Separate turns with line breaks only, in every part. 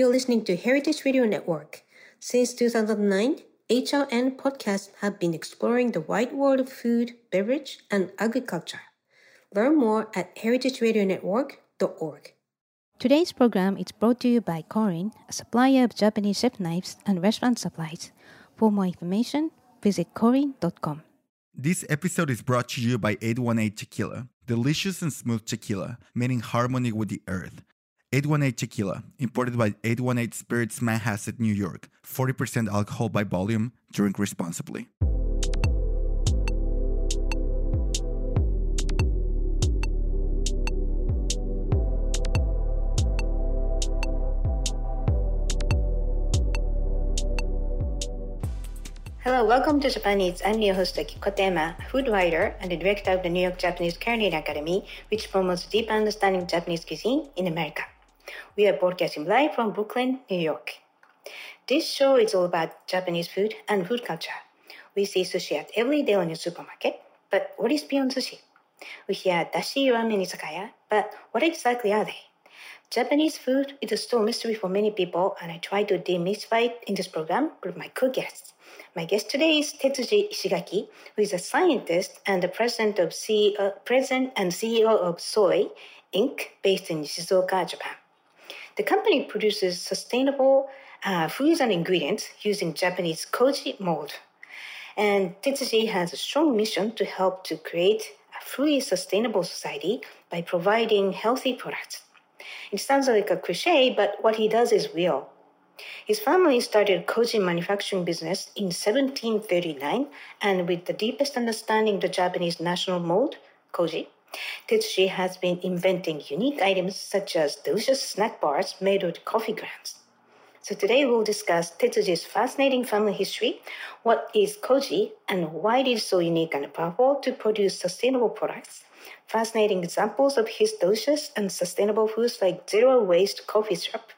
You're listening to Heritage Radio Network. Since 2009, HRN podcasts have been exploring the wide world of food, beverage, and agriculture. Learn more at heritageradionetwork.org. Today's program is brought to you by Korin, a supplier of Japanese chef knives and restaurant supplies. For more information, visit korin.com.
This episode is brought to you by 818 Tequila, delicious and smooth tequila made in harmony with the earth. 818 Tequila, imported by 818 Spirits Manhasset, New York. 40% alcohol by volume. Drink responsibly.
Hello, welcome to Japan Eats. I'm your host Akiko Tema, food writer and director of the New York Japanese Culinary Academy, which promotes deep understanding of Japanese cuisine in America. We are broadcasting live from Brooklyn, New York. This show is all about Japanese food and food culture. We see sushi at every day on your supermarket, but what is beyond sushi? We hear dashi ramen izakaya, but what exactly are they? Japanese food is still a mystery for many people, and I try to demystify it in this program with my co-guests. My guest today is Tetsuji Ishigaki, who is a scientist and the president of CEO, uh, president and CEO of Soy Inc., based in Shizuoka, Japan. The company produces sustainable uh, foods and ingredients using Japanese koji mold. And Tetsuji has a strong mission to help to create a fully sustainable society by providing healthy products. It sounds like a cliche, but what he does is real. His family started koji manufacturing business in 1739, and with the deepest understanding of the Japanese national mold, koji, Tetsuji has been inventing unique items such as delicious snack bars made with coffee grounds. So today we'll discuss Tetsuji's fascinating family history, what is koji, and why it is so unique and powerful to produce sustainable products, fascinating examples of his delicious and sustainable foods like zero waste coffee syrup,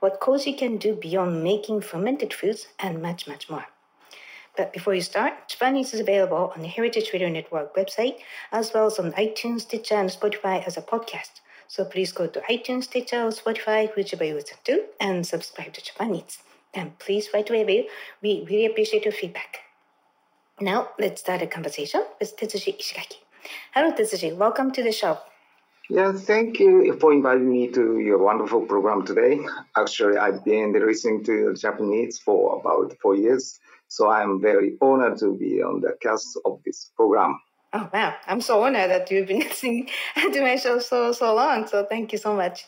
what koji can do beyond making fermented foods, and much, much more. But before you start, Japanese is available on the Heritage Radio Network website, as well as on iTunes, Stitcher, and Spotify as a podcast. So please go to iTunes, Stitcher, or Spotify, whichever you listen to, and subscribe to Japan Eats. And please write a review. We really appreciate your feedback. Now, let's start a conversation with Tetsuji Ishigaki. Hello, Tetsuji. Welcome to the show.
Yeah, thank you for inviting me to your wonderful program today. Actually, I've been listening to Japan Eats for about four years, so I'm very honored to be on the cast of this program.
Oh wow, I'm so honored that you've been listening to my show so so long. So thank you so much.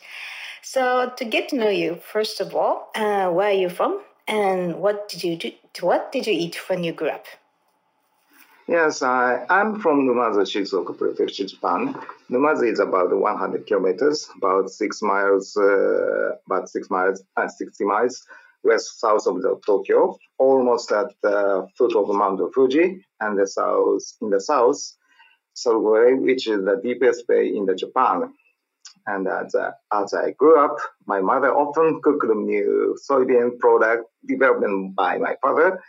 So to get to know you, first of all, uh, where are you from, and what did you do? What did you eat when you grew up?
Yes, I, I'm from Numazu, Shizuoka Prefecture, Japan. Numazu is about 100 kilometers, about six miles, uh, about six miles, uh, 60 miles west south of the Tokyo, almost at the foot of Mount Fuji, and the south in the south, Suruga, which is the deepest bay in the Japan. And as, uh, as I grew up, my mother often cooked new soybean product developed by my father.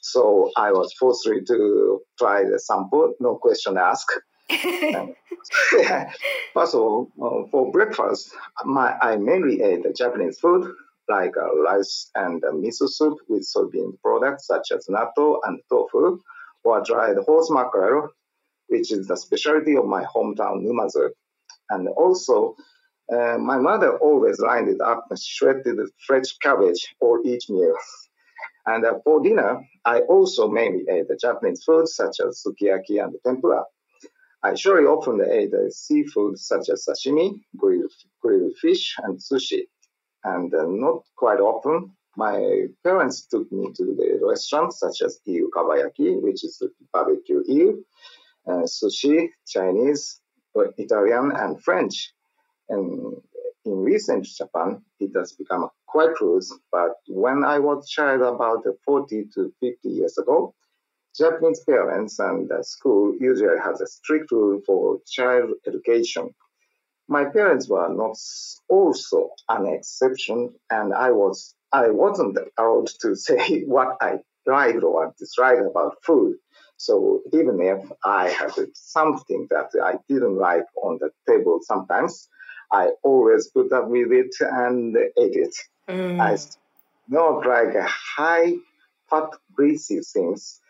So I was forced to try the sample, no question asked. First of all, uh, for breakfast, my, I mainly ate Japanese food like rice and miso soup with soybean products such as natto and tofu, or dried horse mackerel, which is the specialty of my hometown Numazu. And also, uh, my mother always lined it up shredded fresh cabbage for each meal. And uh, for dinner, I also mainly ate the Japanese food such as sukiyaki and tempura. I surely often ate uh, seafood such as sashimi, grilled, grilled fish, and sushi. And uh, not quite often, my parents took me to the restaurants such as Iu Kabayaki, which is barbecue eel, uh, sushi, Chinese, Italian, and French. And in recent Japan, it has become quite close. But when I was a child about 40 to 50 years ago, Japanese parents and the school usually has a strict rule for child education my parents were not also an exception, and I was I wasn't allowed to say what I liked or disliked about food. So even if I had something that I didn't like on the table sometimes, I always put up with it and ate it. Mm. I not like a high fat greasy things,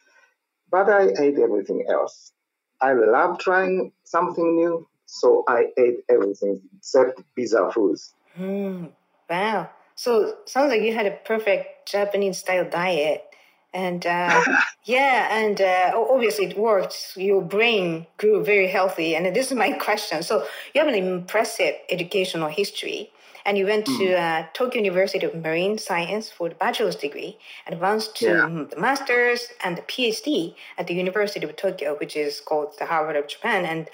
but I ate everything else. I love trying something new, so I ate everything except bizarre foods.
Mm. Wow. So sounds like you had a perfect Japanese style diet. And uh, yeah, and uh, obviously it worked. Your brain grew very healthy. And this is my question. So you have an impressive educational history. And you went mm. to uh, Tokyo University of Marine Science for the bachelor's degree, advanced to yeah. the master's and the PhD at the University of Tokyo, which is called the Harvard of Japan. And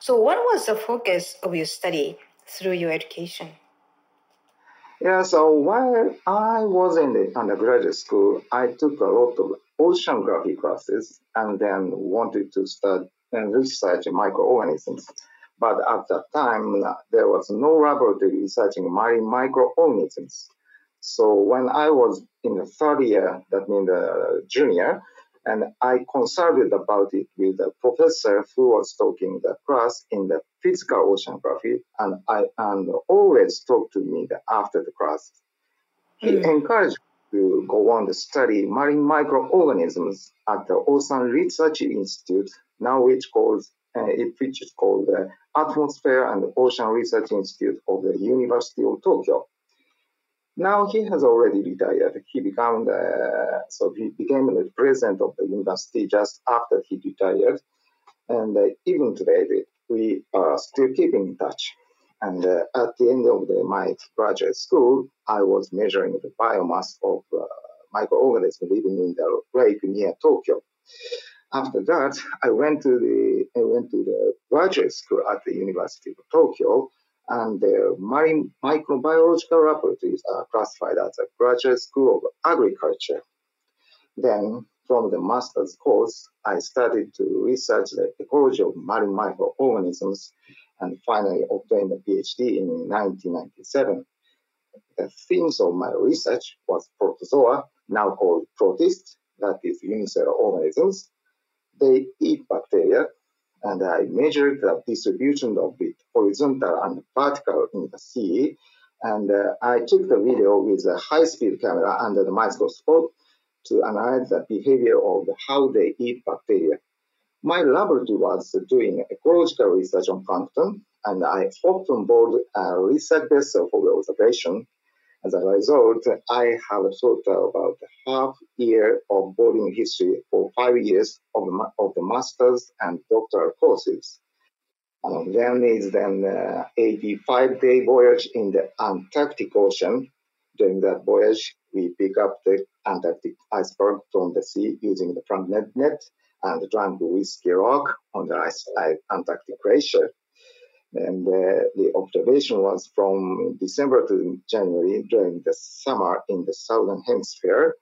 so, what was the focus of your study through your education?
Yeah, so while I was in the undergraduate school, I took a lot of oceanography classes and then wanted to study and research microorganisms. But at that time, there was no laboratory researching marine microorganisms. So when I was in the third year, that means the junior, and I consulted about it with a professor who was talking the class in the physical oceanography, and I and always talked to me after the class. He mm. encouraged me to go on to study marine microorganisms at the Ocean Research Institute, now which calls uh, it, which is called the Atmosphere and Ocean Research Institute of the University of Tokyo. Now he has already retired. He became the, so he became the president of the university just after he retired. And uh, even today, we are still keeping in touch. And uh, at the end of the, my graduate school, I was measuring the biomass of uh, microorganisms living in the lake near Tokyo. After that, I went to the I went to the graduate school at the University of Tokyo, and the marine microbiological laboratories are classified as a graduate school of agriculture. Then, from the master's course, I started to research the ecology of marine microorganisms and finally obtained a PhD in 1997. The themes of my research was protozoa, now called protists, that is unicellular organisms. They eat bacteria and I measured the distribution of it horizontal and vertical in the sea. And uh, I took the video with a high-speed camera under the microscope to analyze the behavior of how they eat bacteria. My laboratory was doing ecological research on plankton, and I on board a research vessel for the observation as a result, I have thought about half year of boarding history for five years of the, of the master's and doctoral courses. And then is then uh, 85 day voyage in the Antarctic Ocean. During that voyage, we pick up the Antarctic iceberg from the sea using the front net, net and drank whiskey rock on the ice, Antarctic glacier. And uh, the observation was from December to January during the summer in the southern hemisphere,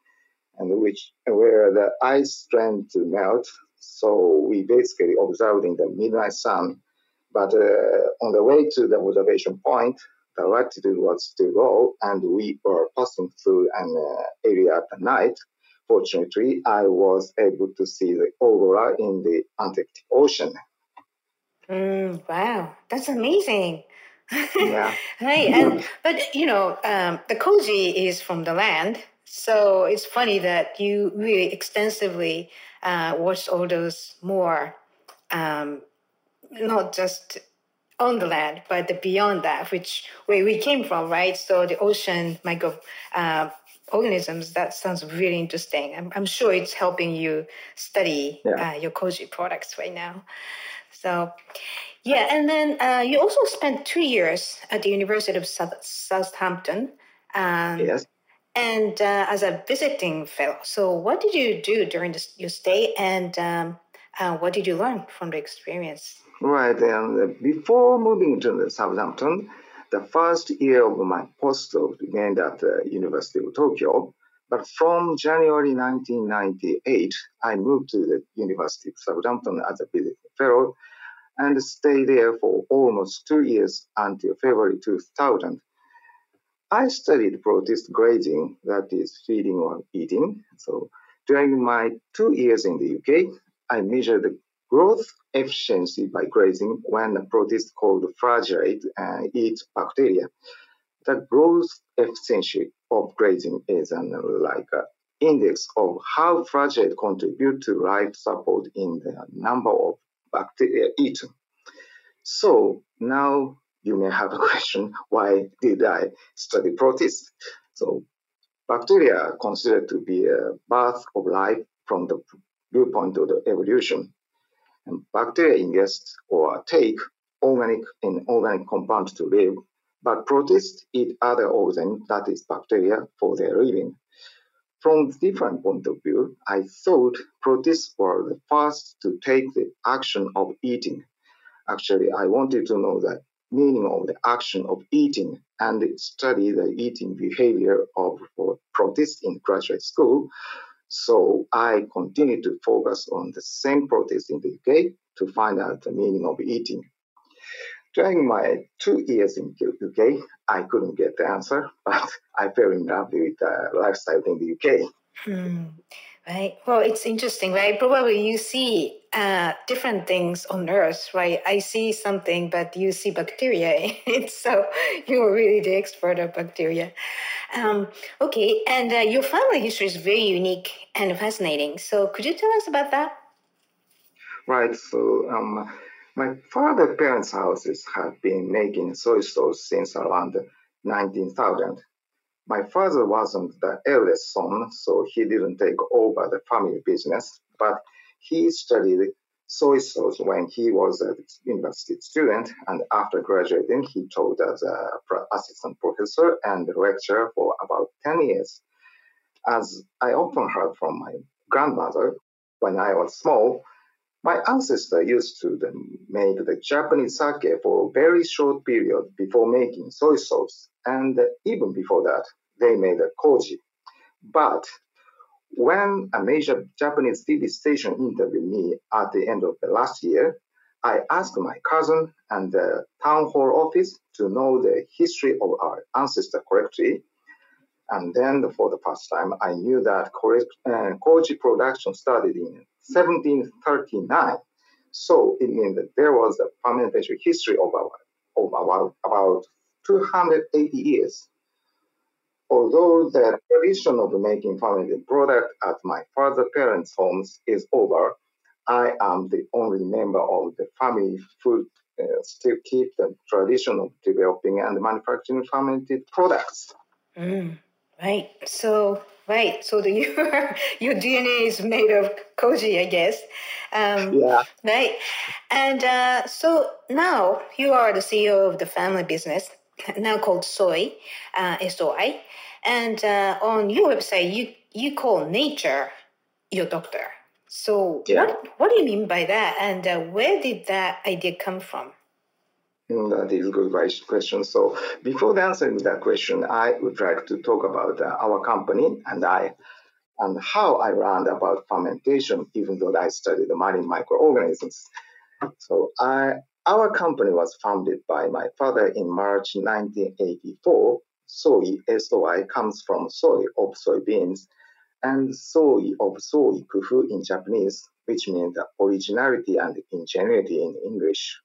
and which where the ice turned to melt. So we basically observed in the midnight sun. But uh, on the way to the observation point, the latitude was still low, and we were passing through an uh, area at night. Fortunately, I was able to see the aurora in the Antarctic Ocean.
Mm, wow, that's amazing.
Yeah.
right, and but you know, um, the koji is from the land, so it's funny that you really extensively uh, watched all those more, um, not just on the land, but the beyond that, which where we came from, right? So the ocean micro uh, organisms. That sounds really interesting. I'm, I'm sure it's helping you study yeah. uh, your koji products right now. So, yeah, and then uh, you also spent two years at the University of South, Southampton.
Um, yes.
And uh, as a visiting fellow. So, what did you do during this, your stay, and um, uh, what did you learn from the experience?
Right, and before moving to Southampton, the first year of my postdoc began at the University of Tokyo. But from January 1998, I moved to the University of Southampton as a visiting fellow and stayed there for almost two years until February 2000. I studied protist grazing, that is feeding or eating. So during my two years in the UK, I measured the growth efficiency by grazing when a protist called flagellate uh, eats bacteria. the growth efficiency of grazing is an, like an index of how flagellates contribute to life support in the number of bacteria eaten. So now you may have a question, why did I study protists? So bacteria are considered to be a birth of life from the viewpoint of the evolution. And bacteria ingest or take organic and organic compounds to live, but protists eat other organisms, that is bacteria, for their living. From different point of view, I thought protists were the first to take the action of eating. Actually, I wanted to know the meaning of the action of eating and study the eating behavior of protists in graduate school. So I continued to focus on the same protists in the UK to find out the meaning of eating. During my two years in UK, I couldn't get the answer, but I fell in love with the lifestyle in the UK.
Hmm. Right. Well, it's interesting, right? Probably you see uh, different things on Earth, right? I see something, but you see bacteria. so you're really the expert of bacteria. Um, okay. And uh, your family history is very unique and fascinating. So could you tell us about that?
Right. So um, my father's parents' houses have been making soy sauce since around 19,000. My father wasn't the eldest son, so he didn't take over the family business, but he studied soy sauce when he was a university student, and after graduating, he taught as an assistant professor and lecturer for about 10 years. As I often heard from my grandmother when I was small, my ancestor used to make the Japanese sake for a very short period before making soy sauce, and even before that, they made a koji. But when a major Japanese TV station interviewed me at the end of the last year, I asked my cousin and the town hall office to know the history of our ancestor correctly. And then, for the first time, I knew that uh, koji production started in 1739. So it means that there was a fermentation history of, of about, about 280 years. Although the tradition of making fermented product at my father's parents' homes is over, I am the only member of the family who uh, still keep the tradition of developing and manufacturing fermented products.
Mm, right. So Right. So the, your your DNA is made of koji, I guess.
Um, yeah.
Right. And uh, so now you are the CEO of the family business, now called Soy, uh, SOI. And uh, on your website, you you call nature your doctor. So yeah. what what do you mean by that? And uh, where did that idea come from?
That is a good question. So before answering that question, I would like to talk about uh, our company and I and how I learned about fermentation, even though I studied the marine microorganisms. So I, our company was founded by my father in March 1984. Soy, SOI, comes from soy of soybeans and soy of soy kufu in Japanese, which means originality and ingenuity in English.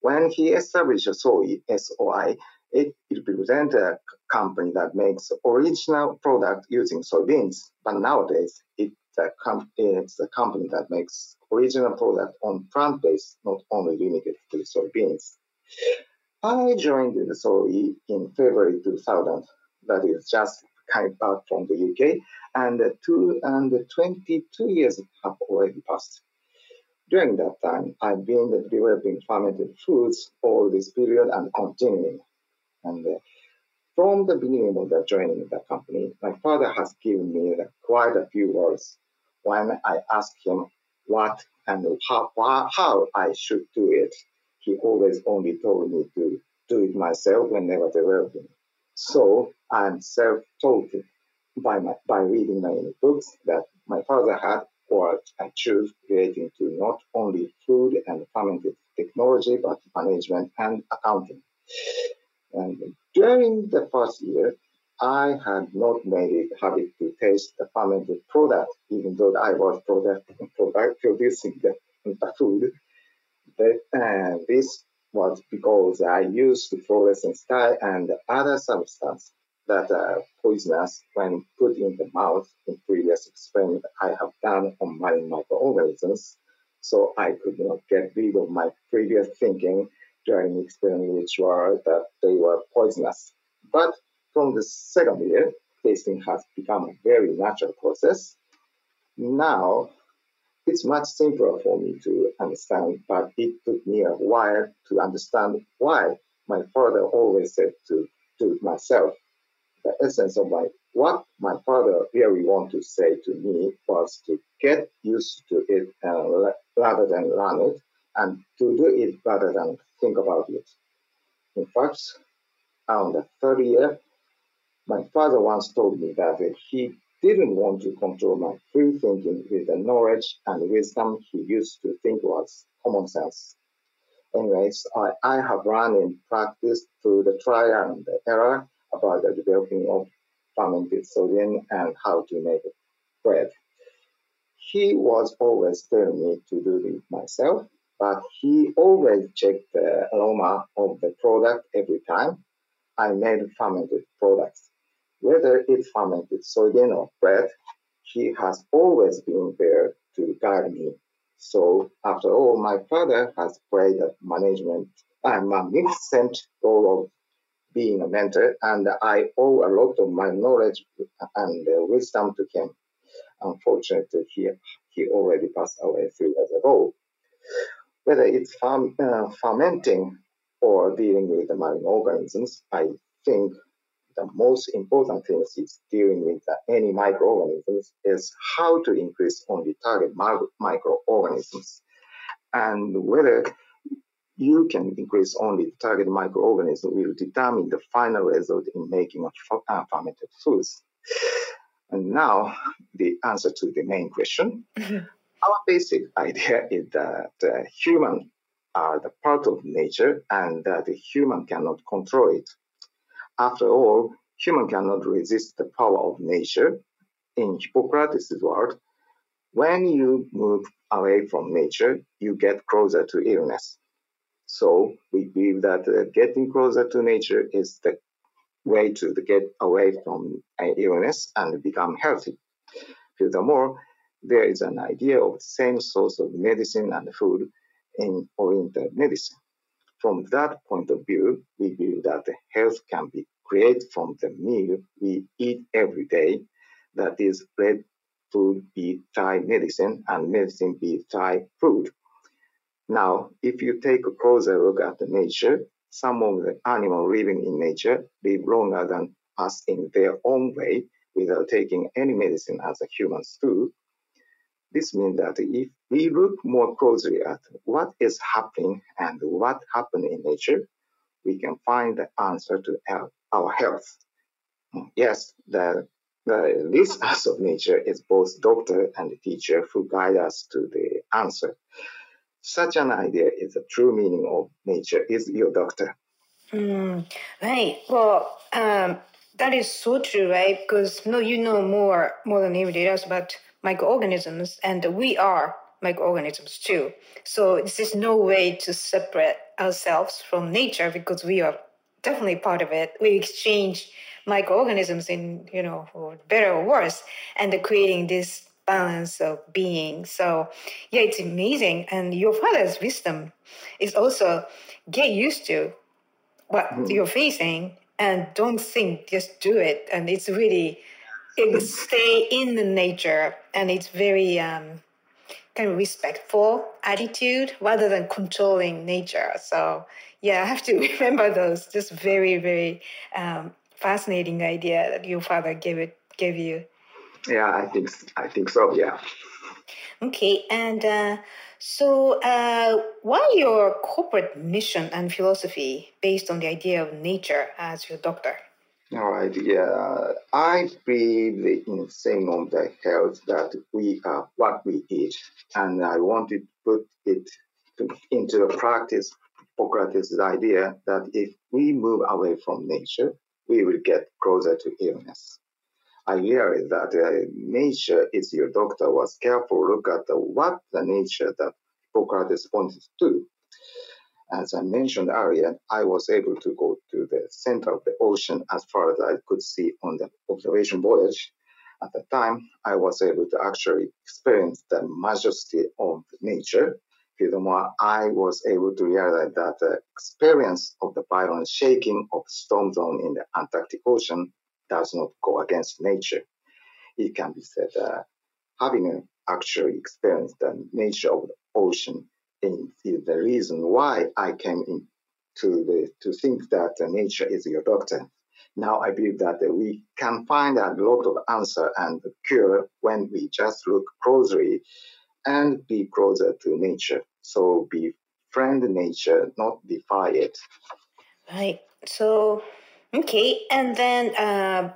When he established Soy, SOI, it, represents a company that makes original product using soybeans. But nowadays, it's a, com- it's a company that makes original product on plant-based, not only limited to soybeans. I joined the in February 2000. That is just came back from the UK, and two and 22 years have already passed. During that time, I've been developing fermented foods all this period and continuing. And uh, from the beginning of the joining the company, my father has given me quite a few words when I asked him what and how, how I should do it. He always only told me to do it myself whenever developing. So I'm self-taught by, my, by reading many books that my father had or I choose relating to not only food and fermented technology, but management and accounting. And during the first year, I had not made it habit to taste the fermented product, even though I was product, product producing the, the food. That, uh, this was because I used fluorescent dye and other substance that uh, are poisonous when put in the mouth in previous experiment I have done on marine microorganisms. So I could not get rid of my previous thinking during experiment, which were that they were poisonous. But from the second year, tasting has become a very natural process. Now it's much simpler for me to understand, but it took me a while to understand why my father always said to do it myself. The essence of my what my father really wanted to say to me was to get used to it uh, rather than learn it, and to do it rather than think about it. In fact, on the third year, my father once told me that he didn't want to control my free thinking with the knowledge and wisdom he used to think was common sense. Anyways, I, I have run and practiced through the trial and the error about the developing of fermented sodium and how to make bread. He was always telling me to do it myself, but he always checked the aroma of the product every time I made fermented products. Whether it's fermented soybean or bread, he has always been there to guide me. So after all, my father has played a management, a magnificent role of being a mentor, and I owe a lot of my knowledge and wisdom to him. Unfortunately, he, he already passed away three years ago. Whether it's farm, uh, fermenting or dealing with the marine organisms, I think the most important thing is dealing with any microorganisms is how to increase only target microorganisms and whether you can increase only the target microorganism will determine the final result in making a fermented foods. And now the answer to the main question. Mm-hmm. Our basic idea is that uh, humans are the part of nature and that the human cannot control it. After all, human cannot resist the power of nature. In Hippocrates' word, when you move away from nature, you get closer to illness. So we believe that uh, getting closer to nature is the way to get away from illness and become healthy. Furthermore, there is an idea of the same source of medicine and food in Oriental medicine. From that point of view, we believe that health can be created from the meal we eat every day, that is, let food be thy medicine and medicine be thy food. Now, if you take a closer look at nature, some of the animals living in nature live longer than us in their own way without taking any medicine as humans do. This means that if we look more closely at what is happening and what happened in nature, we can find the answer to our, health. Mm, yes, the, the this as of nature is both doctor and teacher who guide us to the answer. Such an idea is the true meaning of nature is your doctor.
Mm, right. Well, um, that is so true, right? Because no, you know more more than anybody else about microorganisms, and we are microorganisms too. So this is no way to separate ourselves from nature because we are definitely part of it. We exchange microorganisms in, you know, for better or worse, and creating this balance of being. So yeah, it's amazing. And your father's wisdom is also get used to what mm. you're facing and don't think, just do it. And it's really it stay in the nature and it's very um, kind of respectful attitude rather than controlling nature. So yeah, I have to remember those. Just very, very um, fascinating idea that your father gave it gave you.
Yeah, I think I think so. Yeah.
Okay, and uh, so uh, what your corporate mission and philosophy based on the idea of nature as your doctor?
All right. Yeah, I believe in the same of the health that we are what we eat, and I want to put it to, into a practice. Hippocrates' idea that if we move away from nature, we will get closer to illness. I realized that uh, nature is your doctor was careful look at what the nature that Hippocrates pointed to. As I mentioned earlier, I was able to go to the center of the ocean as far as I could see on the observation voyage. At the time, I was able to actually experience the majesty of nature. Furthermore, I was able to realize that the experience of the violent shaking of storm zone in the Antarctic Ocean does not go against nature. It can be said uh, having actually experienced the nature of the ocean is the reason why I came in to the to think that nature is your doctor. Now I believe that we can find a lot of answer and cure when we just look closely and be closer to nature. So be friend nature, not defy it.
Right. So okay, and then uh,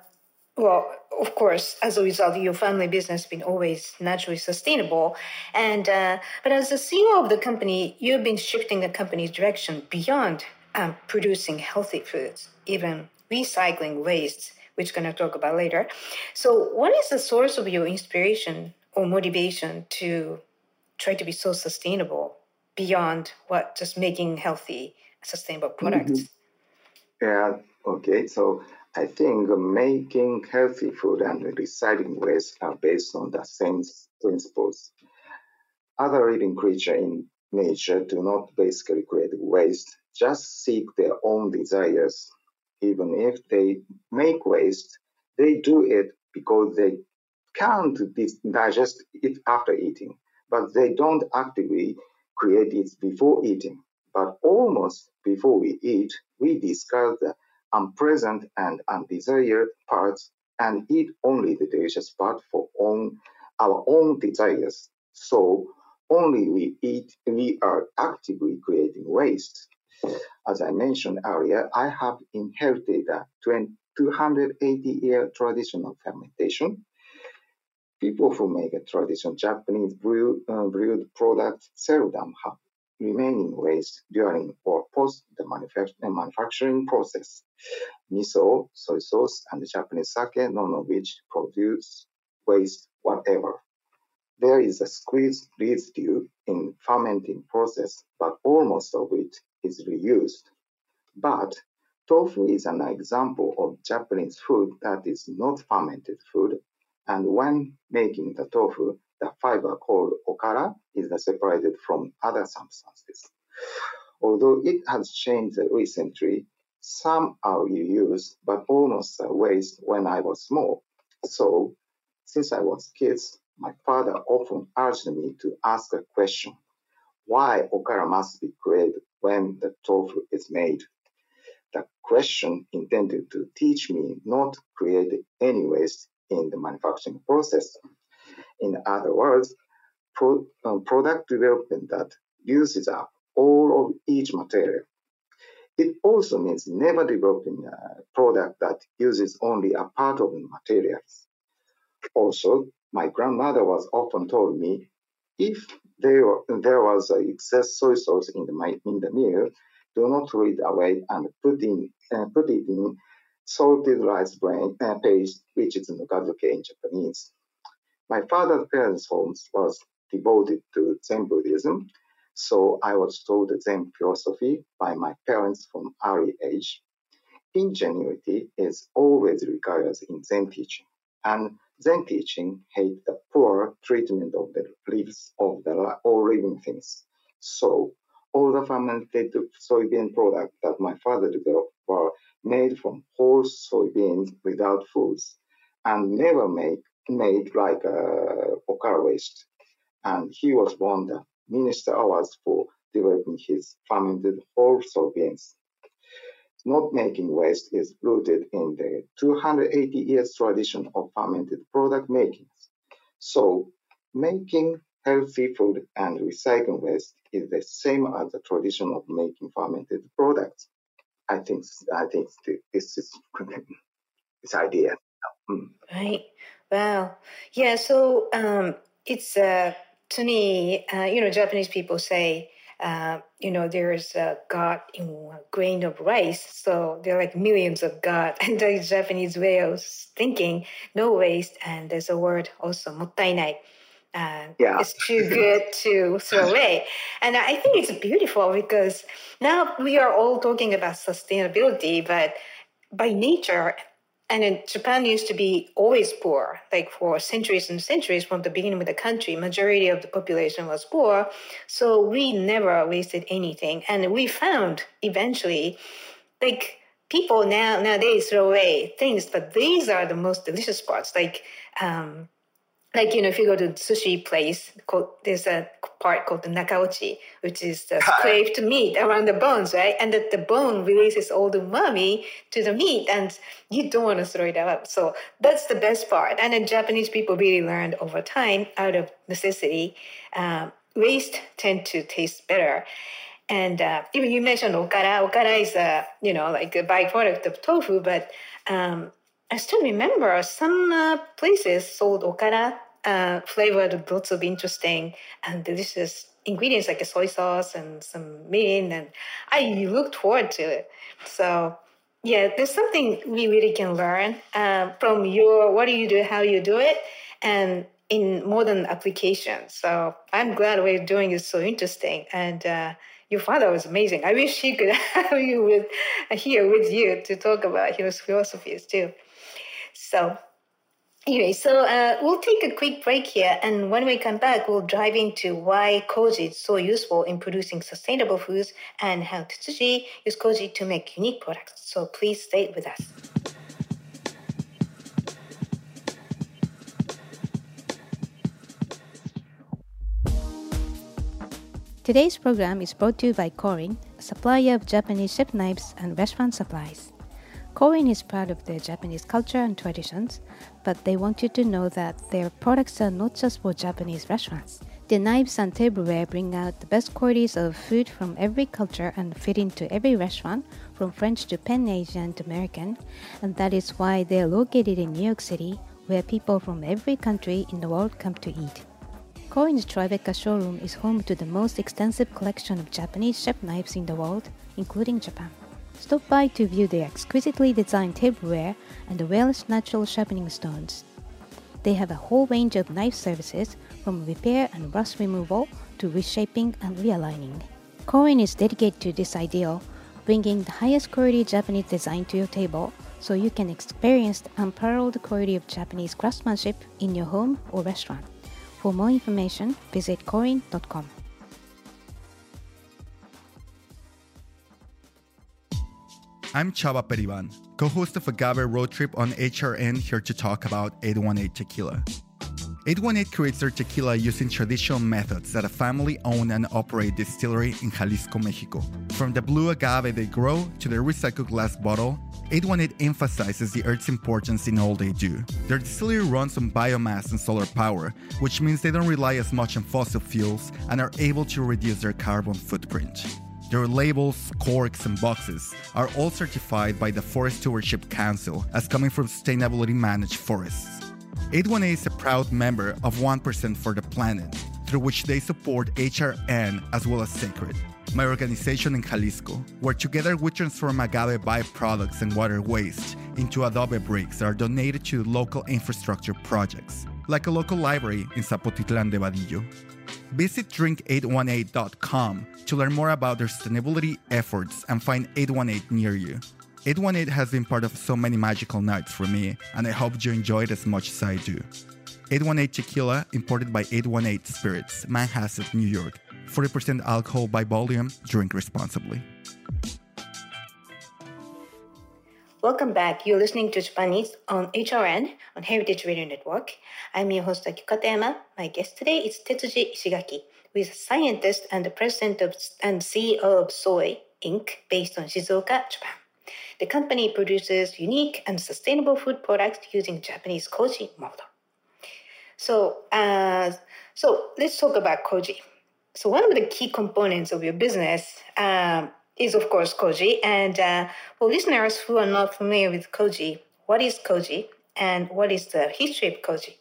well, of course, as a result, your family business has been always naturally sustainable. And uh, but as the CEO of the company, you've been shifting the company's direction beyond um, producing healthy foods, even recycling waste, which we're going to talk about later. So, what is the source of your inspiration or motivation to try to be so sustainable beyond what just making healthy, sustainable products?
Mm-hmm. Yeah. Okay. So I think making healthy food and recycling waste are based on the same principles. Other living creatures in nature do not basically create waste, just seek their own desires. Even if they make waste, they do it because they can't digest it after eating, but they don't actively create it before eating. But almost before we eat, we discard the unpleasant and undesired parts and eat only the delicious part for own, our own desires. So only we eat, we are actively creating waste. As I mentioned earlier, I have inherited a 280 year tradition of fermentation. People who make a traditional Japanese brew, uh, brewed product seldom have remaining waste during or post the uh, manufacturing process. Miso, soy sauce, and Japanese sake, none of which produce waste whatever. There is a squeezed residue in fermenting process, but almost of it is reused. But tofu is an example of Japanese food that is not fermented food, and when making the tofu, the fiber called okara is separated from other substances. Although it has changed recently, some are reused, but almost waste when I was small. So, since I was kids, my father often urged me to ask a question: Why okara must be created when the tofu is made? The question intended to teach me not to create any waste in the manufacturing process. In other words, pro, um, product development that uses up all of each material. It also means never developing a product that uses only a part of the materials. Also, my grandmother was often told me if there, there was excess soy sauce in the, in the meal, do not throw it away and put, in, uh, put it in salted rice bran, uh, paste, which is nukazuke in Japanese. My father's parents' home was devoted to Zen Buddhism, so I was taught Zen philosophy by my parents from early age. Ingenuity is always required in Zen teaching, and Zen teaching hate the poor treatment of the leaves of the all living things. So all the fermented soybean products that my father developed were made from whole soybeans without foods and never made made like uh, waste. And he was won the Minister Awards for developing his fermented whole soybeans. Not making waste is rooted in the 280 years tradition of fermented product making. So, making healthy food and recycling waste is the same as the tradition of making fermented products. I think I think this is this idea.
Mm. Right. Wow. Yeah. So um, it's uh, to me, uh, you know, Japanese people say, uh, you know, there's a God in a grain of rice. So there are like millions of God. And the Japanese way of thinking, no waste. And there's a word also, mottainai. uh, yeah. it's too good to throw away. And I think it's beautiful because now we are all talking about sustainability, but by nature, and in Japan used to be always poor, like for centuries and centuries from the beginning of the country, majority of the population was poor. So we never wasted anything. And we found eventually, like people now nowadays throw away things, but these are the most delicious parts. Like um, like you know if you go to sushi place called, there's a part called the nakaochi which is the scraped meat around the bones right? And that the bone releases all the umami to the meat and you don't want to throw it out. So that's the best part. And then japanese people really learned over time out of necessity uh, waste tend to taste better. And uh, even you mentioned okara. Okara is a you know like a byproduct of tofu but um, I still remember some uh, places sold okara uh, flavored with lots of interesting and delicious ingredients like soy sauce and some meat, and I looked forward to it. So yeah, there's something we really can learn uh, from your what do you do, how you do it, and in modern applications. So I'm glad we're doing is so interesting and. Uh, your father was amazing. I wish he could have you with here with you to talk about his philosophies too. So anyway, so uh, we'll take a quick break here, and when we come back, we'll dive into why koji is so useful in producing sustainable foods and how Tetsuji use koji to make unique products. So please stay with us. Today's program is brought to you by Korin, a supplier of Japanese chef knives and restaurant supplies. Korin is proud of their Japanese culture and traditions, but they want you to know that their products are not just for Japanese restaurants. The knives and tableware bring out the best qualities of food from every culture and fit into every restaurant, from French to Pan Asian to American, and that is why they are located in New York City, where people from every country in the world come to eat. Korin's Tribeca showroom is home to the most extensive collection of Japanese chef knives in the world, including Japan. Stop by to view the exquisitely designed tableware and the Welsh natural sharpening stones. They have a whole range of knife services from repair and rust removal to reshaping and realigning. Korin is dedicated to this ideal, bringing the highest quality Japanese design to your table so you can experience the unparalleled quality of Japanese craftsmanship in your home or restaurant. For more information, visit korin.com.
I'm Chava Periban, co host of Agave Road Trip on HRN, here to talk about 818 Tequila. 818 creates their tequila using traditional methods that a family owned and operated distillery in Jalisco, Mexico. From the blue agave they grow to their recycled glass bottle, 818 emphasizes the earth's importance in all they do. Their distillery runs on biomass and solar power, which means they don't rely as much on fossil fuels and are able to reduce their carbon footprint. Their labels, corks, and boxes are all certified by the Forest Stewardship Council as coming from sustainably managed forests. 818 is a proud member of 1% for the Planet, through which they support HRN as well as Sacred, my organization in Jalisco, where together we transform agave byproducts and water waste into adobe bricks that are donated to local infrastructure projects, like a local library in Zapotitlan de Vadillo. Visit drink818.com to learn more about their sustainability efforts and find 818 near you. 818 has been part of so many magical nights for me, and I hope you enjoy it as much as I do. 818 Tequila, imported by 818 Spirits, Manhasset, New York. 40% alcohol by volume, drink responsibly.
Welcome back. You're listening to Japan Eats on HRN on Heritage Radio Network. I'm your host Akiko. My guest today is Tetsuji Ishigaki, a scientist and the president of, and CEO of Soy Inc., based on Shizuoka, Japan. The company produces unique and sustainable food products using Japanese koji model. So, uh, so let's talk about koji. So one of the key components of your business um, is, of course, Koji. And uh, for listeners who are not familiar with Koji, what is Koji and what is the history of Koji?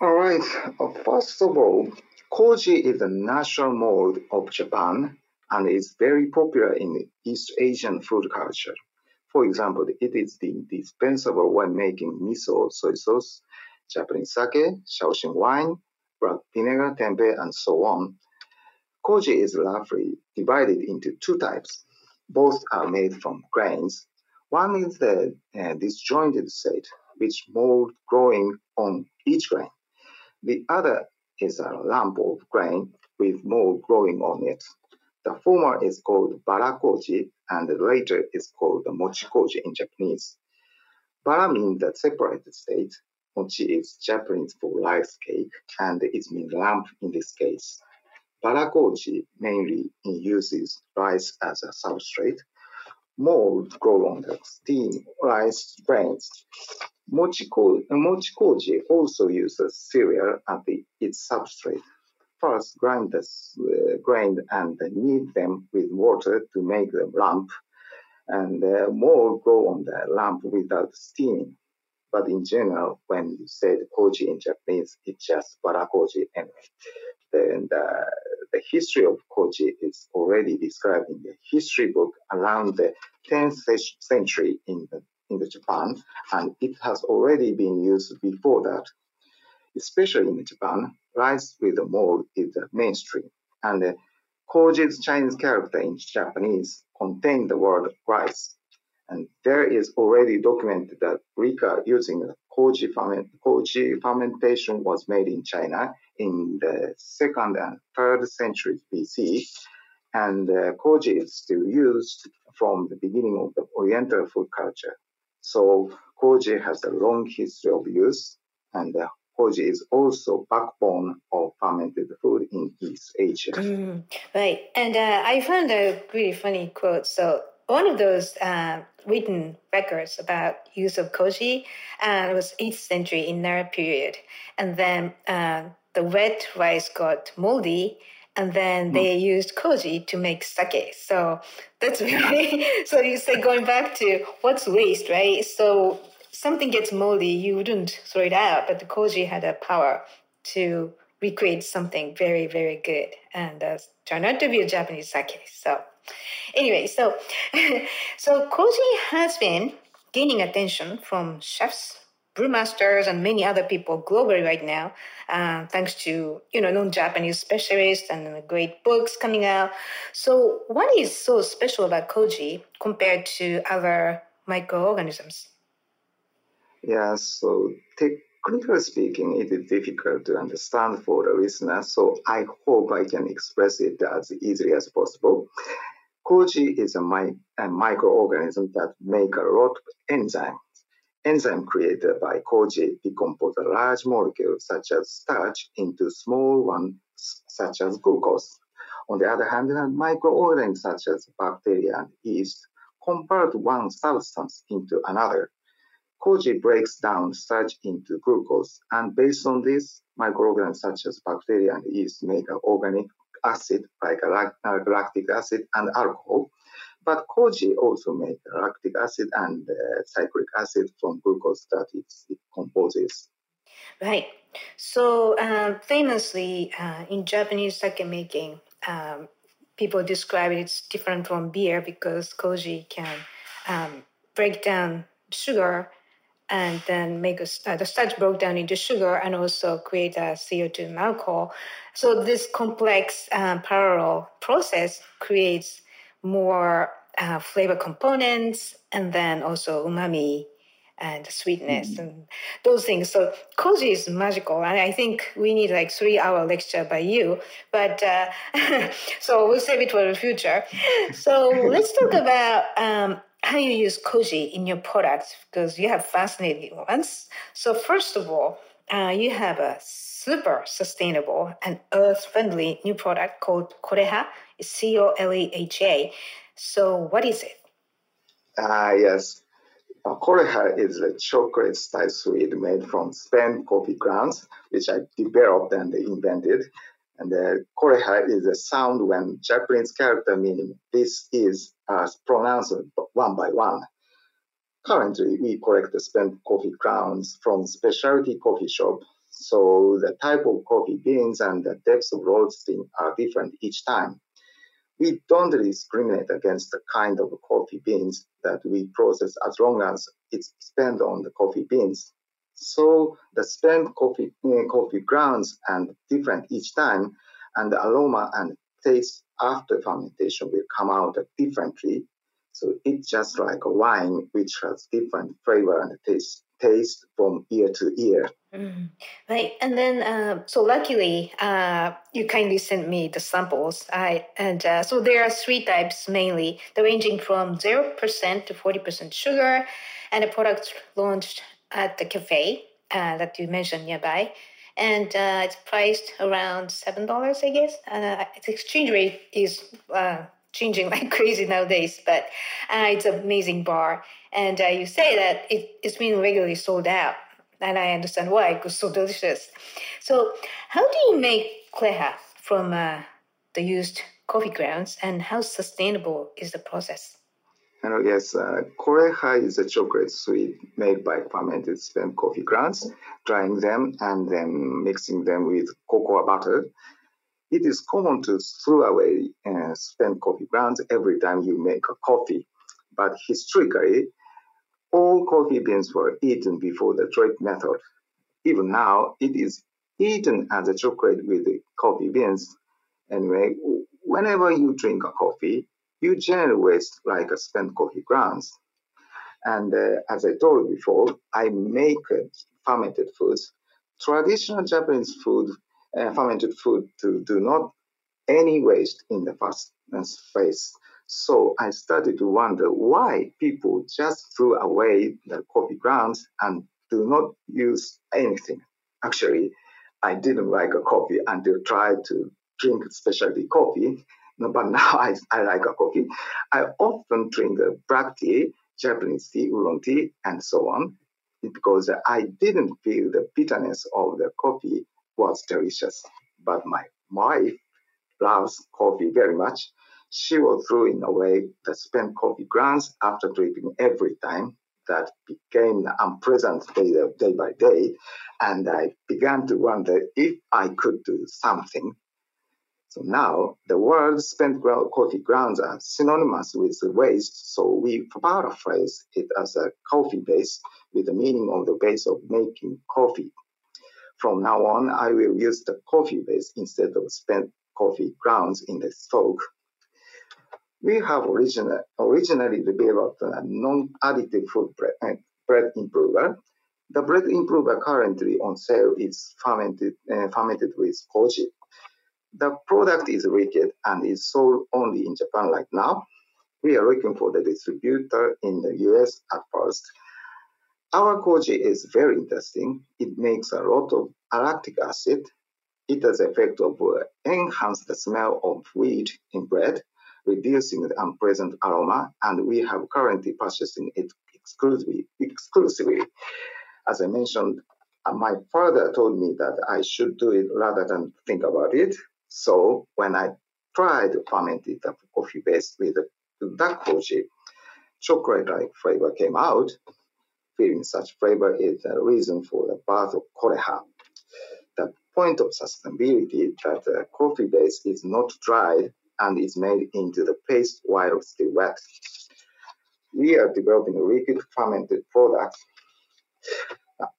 All right. Uh, first of all, Koji is the national mold of Japan and is very popular in East Asian food culture. For example, it is indispensable when making miso, soy sauce, Japanese sake, Shaoxing wine, black vinegar, tempeh, and so on. Koji is roughly divided into two types. Both are made from grains. One is the uh, disjointed set, which mold growing on each grain. The other is a lump of grain with mold growing on it. The former is called barakoji, and the later is called mochikoji in Japanese. Bara means the separated state. Mochi is Japanese for rice cake, and it means lump in this case. Barakoji mainly uses rice as a substrate. Mold grow on the steam rice grains. Mochiko, mochikoji also uses cereal as the, its substrate. First, grind the uh, grain and knead them with water to make the lump, and uh, mold grow on the lump without steaming. But in general, when you say koji in Japanese, it's just barakoji anyway. And uh, the history of koji is already described in the history book around the 10th century in the, in the Japan, and it has already been used before that. Especially in Japan, rice with the mold is the mainstream, and uh, koji's Chinese character in Japanese contain the word rice. And there is already documented that Rika using koji, ferment, koji fermentation was made in China in the second and third centuries BC. And uh, koji is still used from the beginning of the Oriental food culture. So koji has a long history of use, and uh, koji is also backbone of fermented food in East Asia.
Mm, right, and uh, I found a really funny quote. So one of those uh, written records about use of koji uh, was 8th century in Nara period. And then uh, the wet rice got moldy and then hmm. they used koji to make sake. So that's really, so you say going back to what's waste, right? So something gets moldy, you wouldn't throw it out, but the koji had a power to recreate something very, very good and uh, turned out to be a Japanese sake. So Anyway, so so koji has been gaining attention from chefs, brewmasters, and many other people globally right now, uh, thanks to you know non-Japanese specialists and great books coming out. So, what is so special about koji compared to other microorganisms?
Yeah, so technically speaking, it is difficult to understand for the listener. So I hope I can express it as easily as possible. Koji is a, mi- a microorganism that make a lot of enzymes. Enzyme created by koji decompose a large molecule such as starch into small ones such as glucose. On the other hand, microorganisms such as bacteria and yeast convert one substance into another. Koji breaks down starch into glucose, and based on this, microorganisms such as bacteria and yeast make an organic acid like lactic acid and alcohol. But koji also make lactic acid and uh, citric acid from glucose that it, it composes.
Right. So uh, famously uh, in Japanese sake making, um, people describe it, it's different from beer because koji can um, break down sugar and then make a, uh, the starch broke down into sugar and also create a CO2 and alcohol. So this complex um, parallel process creates more uh, flavor components and then also umami and sweetness mm-hmm. and those things. So koji is magical, and I think we need like three hour lecture by you. But uh, so we'll save it for the future. So let's talk about um, how you use koji in your products because you have fascinating ones. So first of all, uh, you have a super sustainable and earth-friendly new product called Coleha. It's C-O-L-E-H-A. So what is it?
Ah, uh, yes. Uh, Coleha is a chocolate style sweet made from spent coffee grounds, which I developed and invented. And the coleha is a sound when Japanese character meaning this is uh, pronounced one by one. Currently, we collect the spent coffee grounds from specialty coffee shop. So the type of coffee beans and the depth of roasting are different each time. We don't discriminate against the kind of coffee beans that we process as long as it's spent on the coffee beans. So the spent coffee, uh, coffee grounds and different each time, and the aroma and taste after fermentation will come out differently. So it's just like a wine which has different flavor and taste taste from year to year.
Mm. Right, and then uh, so luckily uh, you kindly sent me the samples. I and uh, so there are three types mainly, the ranging from zero percent to forty percent sugar, and the products launched at the cafe uh, that you mentioned nearby. And uh, it's priced around seven dollars, I guess. Uh, its exchange rate is changing like crazy nowadays, but uh, it's an amazing bar. And uh, you say that it, it's been regularly sold out, and I understand why because it's so delicious. So, how do you make Coleha from uh, the used coffee grounds, and how sustainable is the process?
And yes, uh, is a chocolate sweet made by fermented spent coffee grounds, drying them and then mixing them with cocoa butter. It is common to throw away uh, spent coffee grounds every time you make a coffee, but historically, all coffee beans were eaten before the drip method. Even now, it is eaten as a chocolate with coffee beans. Anyway, whenever you drink a coffee, you generally waste like a spent coffee grounds. And uh, as I told before, I make uh, fermented foods. Traditional Japanese food, uh, fermented food, to do not any waste in the first phase. So I started to wonder why people just threw away the coffee grounds and do not use anything. Actually, I didn't like a coffee until I tried to drink specialty coffee No, but now I, I like a coffee. I often drink black tea, Japanese tea, oolong tea, and so on, because I didn't feel the bitterness of the coffee was delicious. But my wife loves coffee very much. She was throwing away the spent coffee grounds after drinking every time. That became unpleasant day, day by day. And I began to wonder if I could do something so now the word spent coffee grounds are synonymous with waste, so we paraphrase it as a coffee base with the meaning of the base of making coffee. From now on, I will use the coffee base instead of spent coffee grounds in the talk. We have original, originally developed a non-additive food bread, uh, bread improver. The bread improver currently on sale is fermented, uh, fermented with koji the product is wicked and is sold only in Japan right now. We are looking for the distributor in the US at first. Our koji is very interesting. It makes a lot of lactic acid. It has the effect of uh, enhance the smell of wheat in bread, reducing the unpleasant aroma, and we have currently purchasing it exclusively. exclusively. As I mentioned, uh, my father told me that I should do it rather than think about it. So when I tried fermented coffee base with dark koji, chocolate-like flavor came out. Feeling such flavor is the reason for the birth of Coleha. The point of sustainability that the coffee base is not dried and is made into the paste while still wet. We are developing a liquid fermented product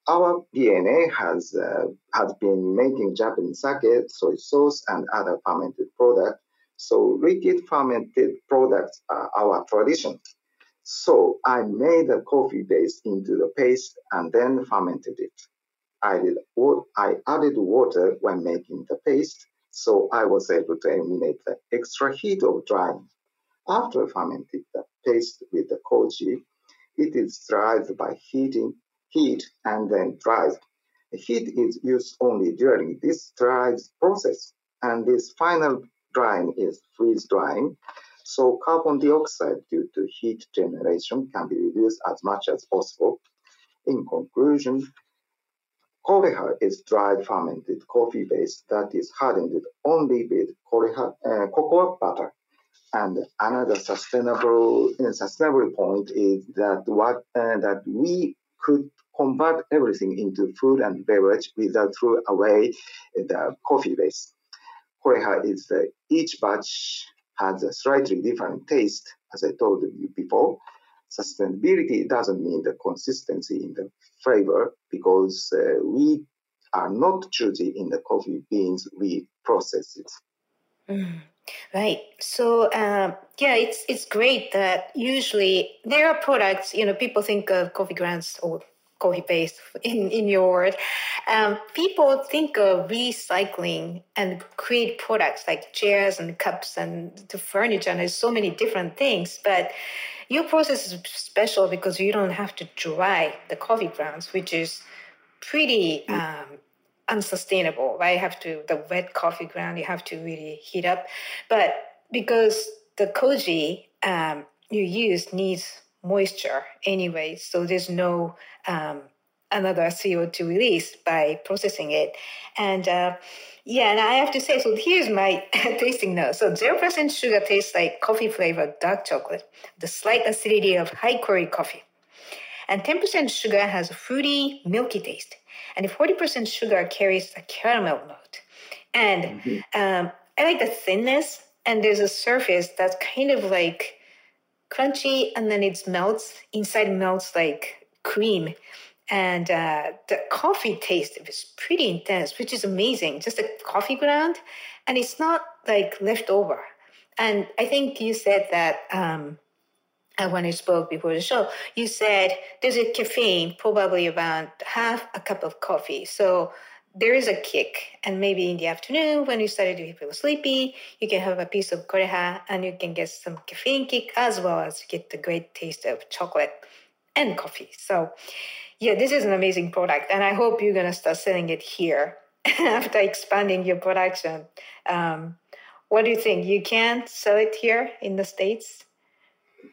our DNA has uh, has been making Japanese sake, soy sauce, and other fermented products. So liquid fermented products are our tradition. So I made the coffee base into the paste and then fermented it. I did I added water when making the paste, so I was able to eliminate the extra heat of drying. After fermenting the paste with the koji, it is dried by heating heat and then dried. Heat is used only during this dries process, and this final drying is freeze drying. So carbon dioxide due to heat generation can be reduced as much as possible. In conclusion, Coleha is dried fermented coffee base that is hardened only with Coleha, uh, cocoa butter. And another sustainable uh, sustainable point is that what uh, that we could convert everything into food and beverage without throw away the coffee base. Coleha is the, each batch has a slightly different taste, as I told you before. sustainability doesn't mean the consistency in the flavor because uh, we are not choosy in the coffee beans we process it.
Mm, right. So uh, yeah, it's it's great that usually there are products. You know, people think of coffee grounds or coffee base in in your word. Um, people think of recycling and create products like chairs and cups and the furniture, and there's so many different things, but your process is special because you don't have to dry the coffee grounds, which is pretty mm. um, unsustainable, right? You have to, the wet coffee ground, you have to really heat up. But because the koji um, you use needs moisture anyway, so there's no um, another CO2 release by processing it. And uh, yeah, and I have to say, so here's my tasting note. So 0% sugar tastes like coffee flavored dark chocolate, the slight acidity of high quality coffee. And 10% sugar has a fruity, milky taste. And 40% sugar carries a caramel note. And mm-hmm. um, I like the thinness, and there's a surface that's kind of like crunchy, and then it melts, inside melts like cream and uh, the coffee taste is pretty intense, which is amazing. Just a coffee ground, and it's not like leftover. And I think you said that um, uh, when I spoke before the show, you said there's a caffeine, probably around half a cup of coffee. So there is a kick. And maybe in the afternoon when you started to feel sleepy, you can have a piece of coleha and you can get some caffeine kick as well as get the great taste of chocolate and coffee. So yeah, this is an amazing product, and I hope you're gonna start selling it here after expanding your production. Um, what do you think? You can sell it here in the states?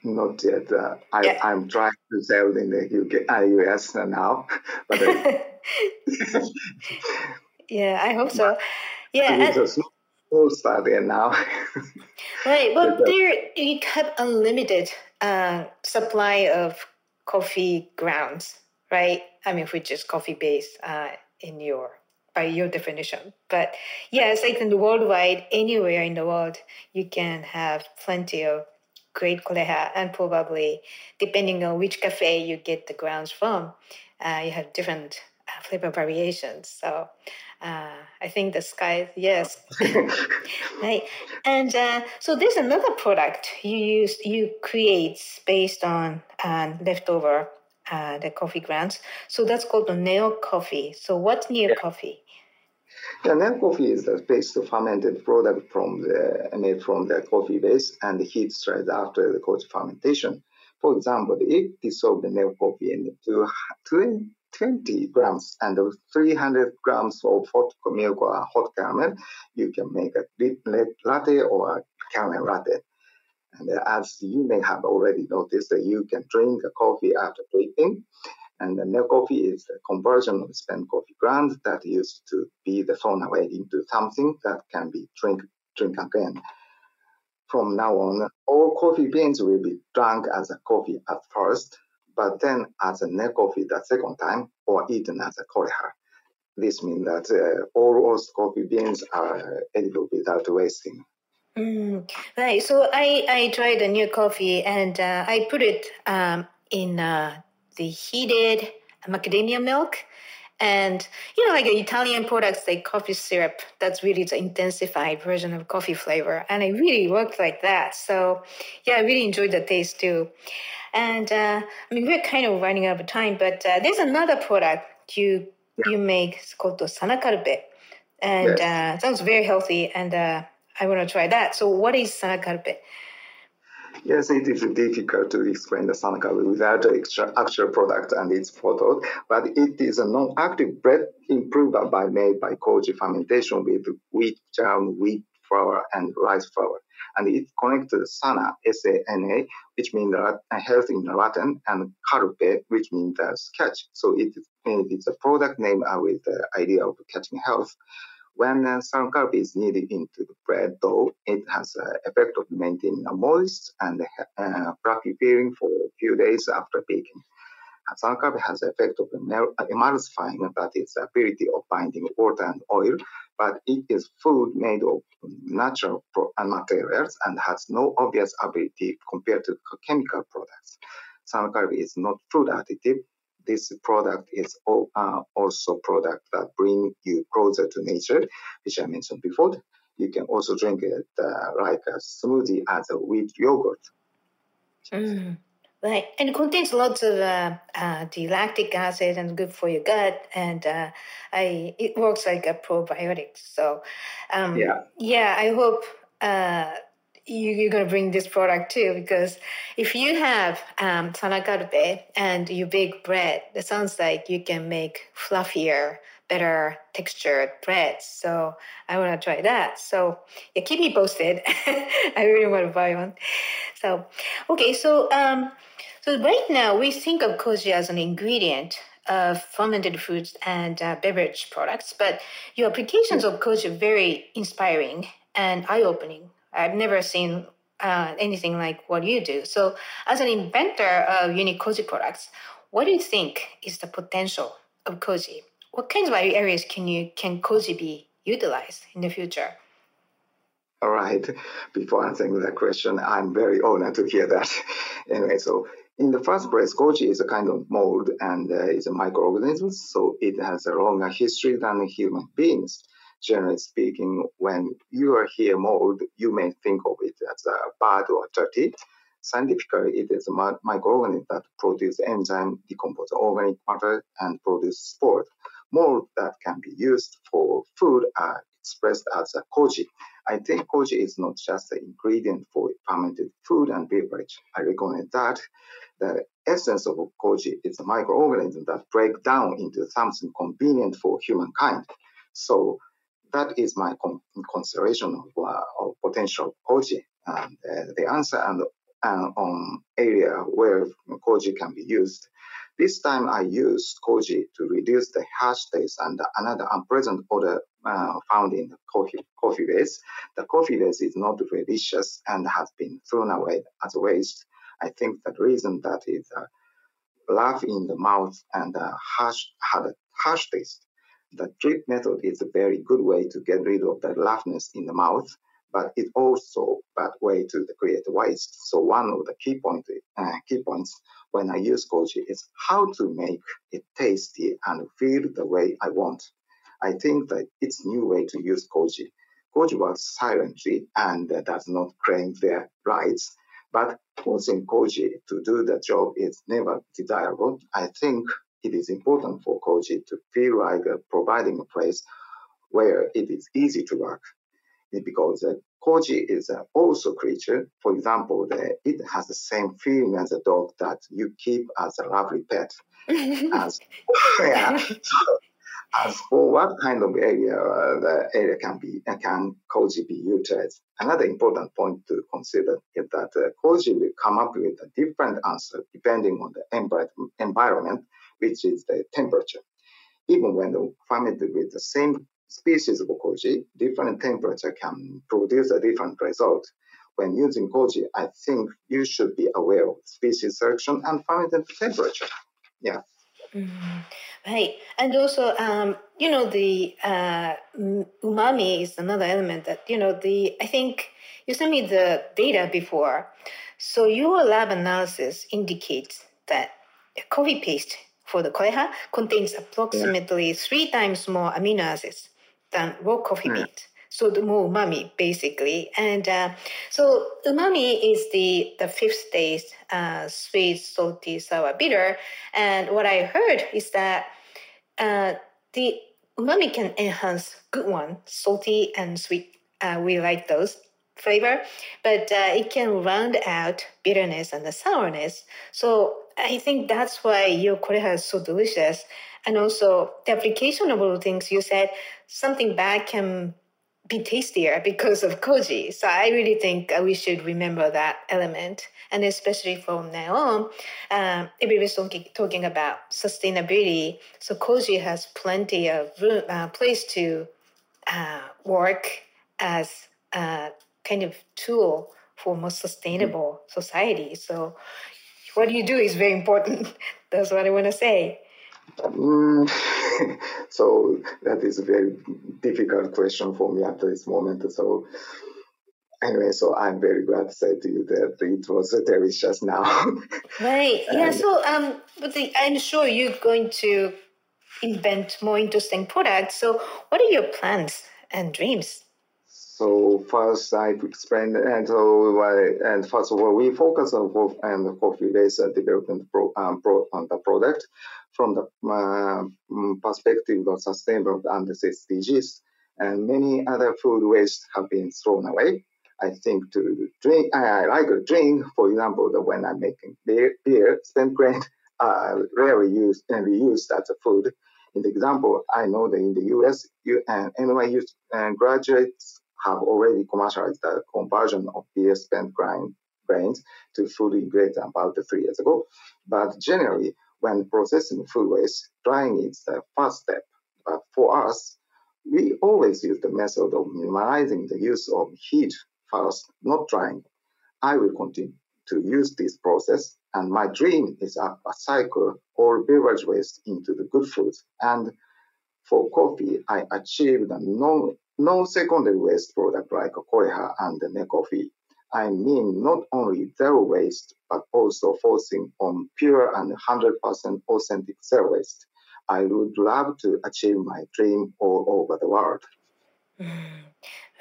Not yet. Uh, I, yeah. I'm trying to sell in the UK, uh, US now, but uh,
yeah, I hope so. Yeah,
it's a small study now.
right, but, there you have unlimited uh, supply of coffee grounds right? I mean, which is coffee based uh, in your by your definition. But yeah, it's like in the worldwide, anywhere in the world, you can have plenty of great coleha, and probably depending on which cafe you get the grounds from, uh, you have different flavor variations. So. Uh, I think the sky, yes, right. And uh, so there's another product you use, you create based on uh, leftover uh, the coffee grounds. So that's called the Neo coffee. So what's Neo yeah. coffee?
Yeah, Neo coffee is the base fermented product from the made from the coffee base and the heat straight after the coffee fermentation. For example, if dissolve the Neo coffee into 20 grams and 300 grams of hot milk or hot caramel, you can make a latte or a caramel latte. And uh, as you may have already noticed, uh, you can drink a coffee after drinking. And the coffee is a conversion of spent coffee grounds that used to be the thrown away into something that can be drink drink again. From now on, all coffee beans will be drunk as a coffee at first, but then as a coffee the second time, or eaten as a coleha. This means that uh, all roast coffee beans are edible without wasting.
Mm, right. So I, I tried a new coffee and uh, I put it um, in uh, the heated macadamia milk. And, you know, like Italian products like coffee syrup, that's really the intensified version of coffee flavor. And it really worked like that. So, yeah, I really enjoyed the taste too. And, uh, I mean, we're kind of running out of time, but uh, there's another product you you make. It's called the Sanacarpe. And yes. uh, sounds very healthy. And uh, I want to try that. So, what is Sanacarpe?
Yes, it is difficult to explain the Sanacarpe without the actual product and its photo, but it is a non-active bread improver by made by koji fermentation with wheat germ, wheat flour, and rice flour. And it connects to sana, S-A-N-A, which means uh, health in Latin, and carpe, which means catch. So it is, a product name uh, with the idea of catching health. When uh, is kneaded into the bread dough, it has an effect of maintaining a moist and uh, fluffy feeling for a few days after baking. Sauerkraut has the effect of emulsifying, that is the ability of binding water and oil, but it is food made of natural materials and has no obvious ability compared to chemical products. Sanacarpe is not food additive. This product is all, uh, also product that bring you closer to nature, which I mentioned before. You can also drink it uh, like a smoothie as a wheat yogurt.
Mm. Right, and it contains lots of uh, uh, the lactic acid and good for your gut, and uh, I it works like a probiotic. So, um, yeah, yeah, I hope you, you're gonna bring this product too, because if you have um, sanacarpe and you bake bread, it sounds like you can make fluffier better textured breads. So I want to try that. So yeah, keep me posted. I really want to buy one. So okay, so um, so right now we think of koji as an ingredient of fermented foods and uh, beverage products, but your applications of koji are very inspiring and eye-opening. I've never seen uh, anything like what you do. So, as an inventor of unique koji products, what do you think is the potential of koji? what kinds of areas can you can koji be utilized in the future?
All right. Before answering that question, I'm very honored to hear that. anyway, so in the first place, koji is a kind of mold and uh, is a microorganism, so it has a longer history than human beings. Generally speaking, when you hear mold, you may think of it as a bad or dirty. Scientifically, it is a microorganism that produces enzyme, decompose organic matter, and produce spores mold that can be used for food are expressed as a koji. I think koji is not just an ingredient for fermented food and beverage. I recognize that the essence of koji is a microorganism that break down into something convenient for humankind. So that is my con- consideration of, uh, of potential koji. And uh, the answer and uh, on area where koji can be used this time I used koji to reduce the harsh taste and another unpleasant odor uh, found in the coffee, coffee base. The coffee base is not delicious and has been thrown away as waste. I think the reason that is uh, rough in the mouth and uh, harsh, had a harsh taste. The drip method is a very good way to get rid of the roughness in the mouth, but it also bad way to create waste. So one of the key, point, uh, key points when I use koji is how to make it tasty and feel the way I want. I think that it's new way to use koji. Koji works silently and does not claim their rights, but forcing koji to do the job is never desirable. I think it is important for koji to feel like providing a place where it is easy to work because uh, koji is uh, also creature. For example, the, it has the same feeling as a dog that you keep as a lovely pet. as, yeah. as for what kind of area uh, the area can be uh, can koji be utilized, another important point to consider is that uh, koji will come up with a different answer depending on the env- environment, which is the temperature. Even when fermented with the same species of koji, different temperature can produce a different result. When using koji, I think you should be aware of species selection and fermented temperature. Yeah.
Mm, right. And also, um, you know, the uh, umami is another element that, you know, the, I think you sent me the data before. So your lab analysis indicates that coffee paste for the coleha contains approximately yeah. three times more amino acids than raw coffee bean. So the more umami, basically. And uh, so umami is the, the fifth taste, uh, sweet, salty, sour, bitter. And what I heard is that uh, the umami can enhance good one, salty and sweet. Uh, we like those flavor, but uh, it can round out bitterness and the sourness. So I think that's why your coleha is so delicious. And also the application of all the things you said, something bad can be tastier because of koji. So I really think we should remember that element. And especially from now on, um, everybody's talking, about sustainability. So koji has plenty of room, uh, place to uh, work as a kind of tool for more sustainable society. So what you do is very important. That's what I want to say.
Mm, so that is a very difficult question for me at this moment. So anyway, so I'm very glad to say to you that it was delicious just now.
right. Yeah. So, um, but the, I'm sure you're going to invent more interesting products. So, what are your plans and dreams?
So first, I explained, and so and first of all, we focus on coffee and coffee-based development pro, um, pro, on the product from the uh, mm, perspective of sustainable and the SDGs. And many other food waste have been thrown away. I think to drink, I like a drink, for example, the when I'm making beer, beer spent grain are rarely used and reused as a food. In the example, I know that in the US, you, and NYU and graduates have already commercialized the conversion of beer spent grain, grains to food ingredients about three years ago. But generally, when processing food waste, drying is the first step. But for us, we always use the method of minimizing the use of heat first, not drying. I will continue to use this process, and my dream is a, a cycle all beverage waste into the good foods. And for coffee, I achieved a non, non-secondary waste product like Coleha and Necoffee. I mean not only zero waste, but also focusing on pure and 100% authentic zero waste. I would love to achieve my dream all over the world.
Mm,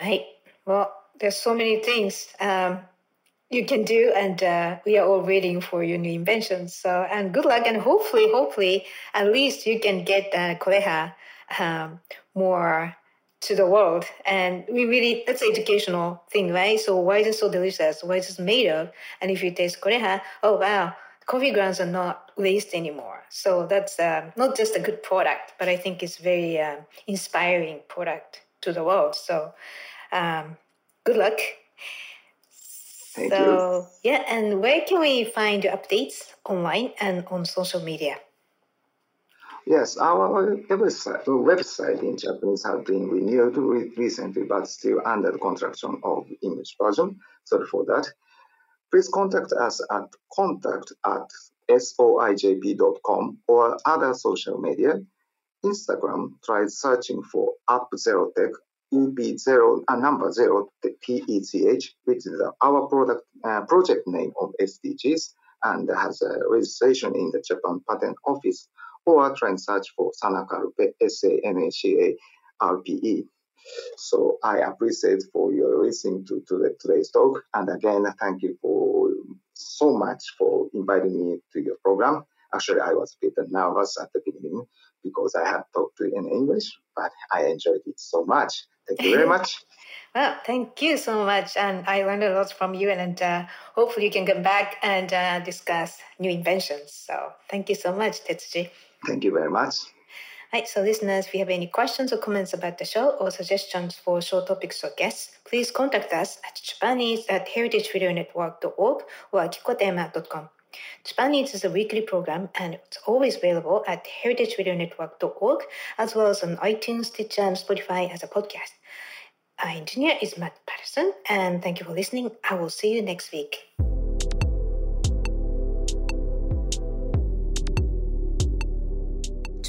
right. Well, there's so many things um, you can do, and uh, we are all waiting for your new inventions. So, and good luck, and hopefully, hopefully, at least you can get uh, Coleha um, more to the world. And we really, that's an educational thing, right? So why is it so delicious? What is it made of? And if you taste Coleha, oh wow, coffee grounds are not waste anymore. So that's uh, not just a good product, but I think it's very uh, inspiring product to the world. So um, good luck.
Thank
so you. yeah, and where can we find updates online and on social media?
Yes, our website, website in Japanese has been renewed recently, but still under the construction of English version. Sorry for that. Please contact us at contact at soijp.com or other social media. Instagram, try searching for Up Zero Tech UB0, a number 0, the PECH, which is our product uh, project name of SDGs and has a registration in the Japan Patent Office, or try and search for Sanacarupe, S-A-N-A-C-A-R-P-E. So I appreciate for your listening to, to the, today's talk. And again, thank you for so much for inviting me to your program. Actually, I was a bit nervous at the beginning because I had talked to you in English, but I enjoyed it so much. Thank you very much.
well, thank you so much. And I learned a lot from you, and uh, hopefully you can come back and uh, discuss new inventions. So thank you so much, Tetsuji.
Thank you very much.
Right, so listeners, if you have any questions or comments about the show or suggestions for show topics or guests, please contact us at Japan Eats at heritageradionetwork.org or at kikotema.com. Japan Eats is a weekly program and it's always available at heritageradionetwork.org as well as on iTunes, Stitcher, and Spotify as a podcast. Our engineer is Matt Patterson, and thank you for listening. I will see you next week.